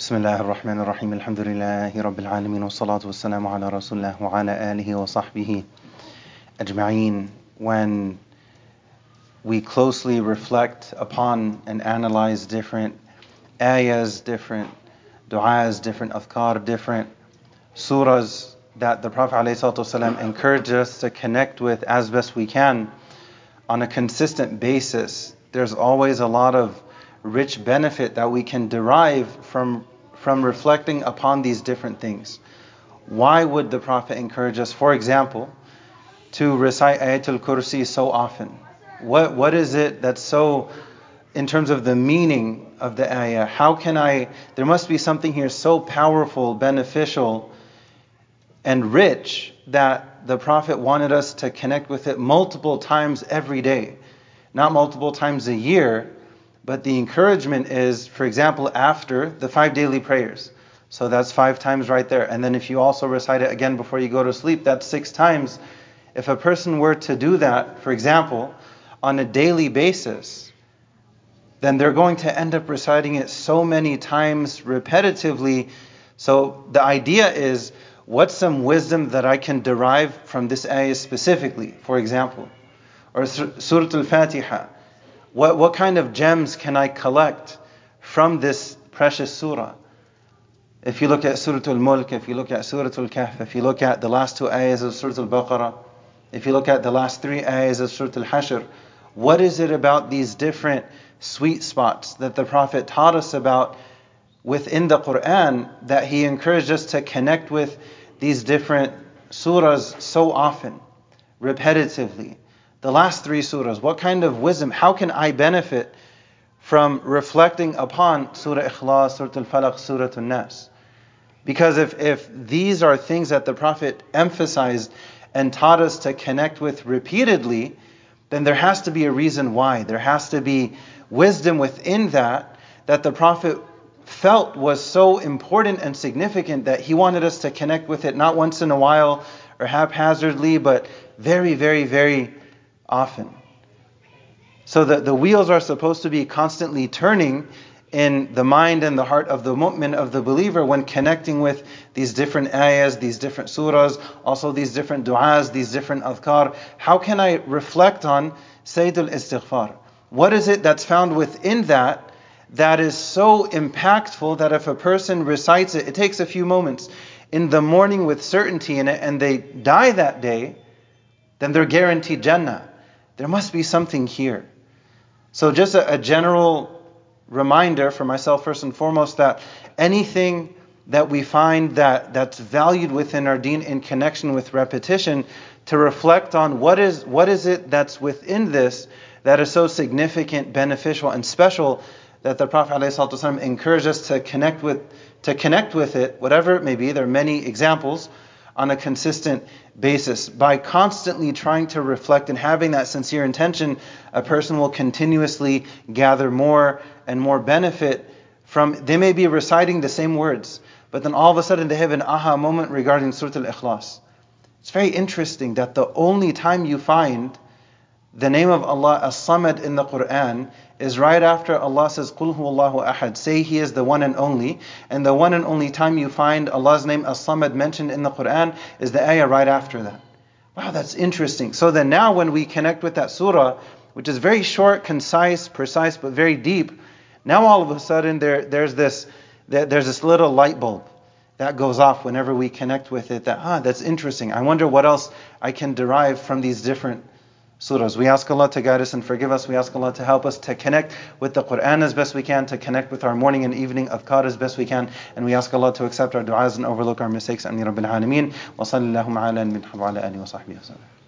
بسم الله الرحمن الرحيم الحمد لله رب العالمين والصلاة والسلام على رسول الله وعلى آله وصحبه أجمعين When we closely reflect upon and analyze different ayahs, different du'as, different adhkar, different surahs that the Prophet ﷺ encouraged us to connect with as best we can on a consistent basis, there's always a lot of rich benefit that we can derive from from reflecting upon these different things. Why would the Prophet encourage us, for example, to recite Ayatul Kursi so often? What what is it that's so in terms of the meaning of the ayah? How can I there must be something here so powerful, beneficial, and rich that the Prophet wanted us to connect with it multiple times every day. Not multiple times a year, but the encouragement is, for example, after the five daily prayers. So that's five times right there. And then if you also recite it again before you go to sleep, that's six times. If a person were to do that, for example, on a daily basis, then they're going to end up reciting it so many times repetitively. So the idea is what's some wisdom that I can derive from this ayah specifically, for example? Or Surah Al Fatiha. What, what kind of gems can I collect from this precious surah? If you look at Surah Al Mulk, if you look at Surah Al Kahf, if you look at the last two ayahs of Surah Al Baqarah, if you look at the last three ayahs of Surah Al Hashr, what is it about these different sweet spots that the Prophet taught us about within the Quran that he encouraged us to connect with these different surahs so often, repetitively? The last three surahs? What kind of wisdom? How can I benefit from reflecting upon Surah Ikhlas, Surah Al Falaq, Surah Al Nas? Because if, if these are things that the Prophet emphasized and taught us to connect with repeatedly, then there has to be a reason why. There has to be wisdom within that that the Prophet felt was so important and significant that he wanted us to connect with it not once in a while or haphazardly, but very, very, very often. So the, the wheels are supposed to be constantly turning in the mind and the heart of the mu'min, of the believer, when connecting with these different ayahs, these different surahs, also these different du'as, these different adhkar. How can I reflect on Sayyidul Istighfar? What is it that's found within that that is so impactful that if a person recites it, it takes a few moments in the morning with certainty in it and they die that day, then they're guaranteed Jannah. There must be something here. So, just a, a general reminder for myself, first and foremost, that anything that we find that, that's valued within our deen in connection with repetition, to reflect on what is, what is it that's within this that is so significant, beneficial, and special that the Prophet ﷺ encouraged us to connect with to connect with it, whatever it may be. There are many examples on a consistent basis. By constantly trying to reflect and having that sincere intention, a person will continuously gather more and more benefit from. They may be reciting the same words, but then all of a sudden they have an aha moment regarding Surah Al Ikhlas. It's very interesting that the only time you find the name of Allah as-Samad in the Quran is right after Allah says, Qul Allahu ahad. Say He is the one and only. And the one and only time you find Allah's name as-Samad mentioned in the Quran is the ayah right after that. Wow, that's interesting. So then now when we connect with that surah, which is very short, concise, precise, but very deep, now all of a sudden there, there's this there's this little light bulb that goes off whenever we connect with it that ah that's interesting. I wonder what else I can derive from these different surahs. We ask Allah to guide us and forgive us. We ask Allah to help us to connect with the Quran as best we can, to connect with our morning and evening adhkar as best we can. And we ask Allah to accept our du'as and overlook our mistakes. Ameen Rabbil Alameen. Wa sallallahu ala wa ala alihi wa sahbihi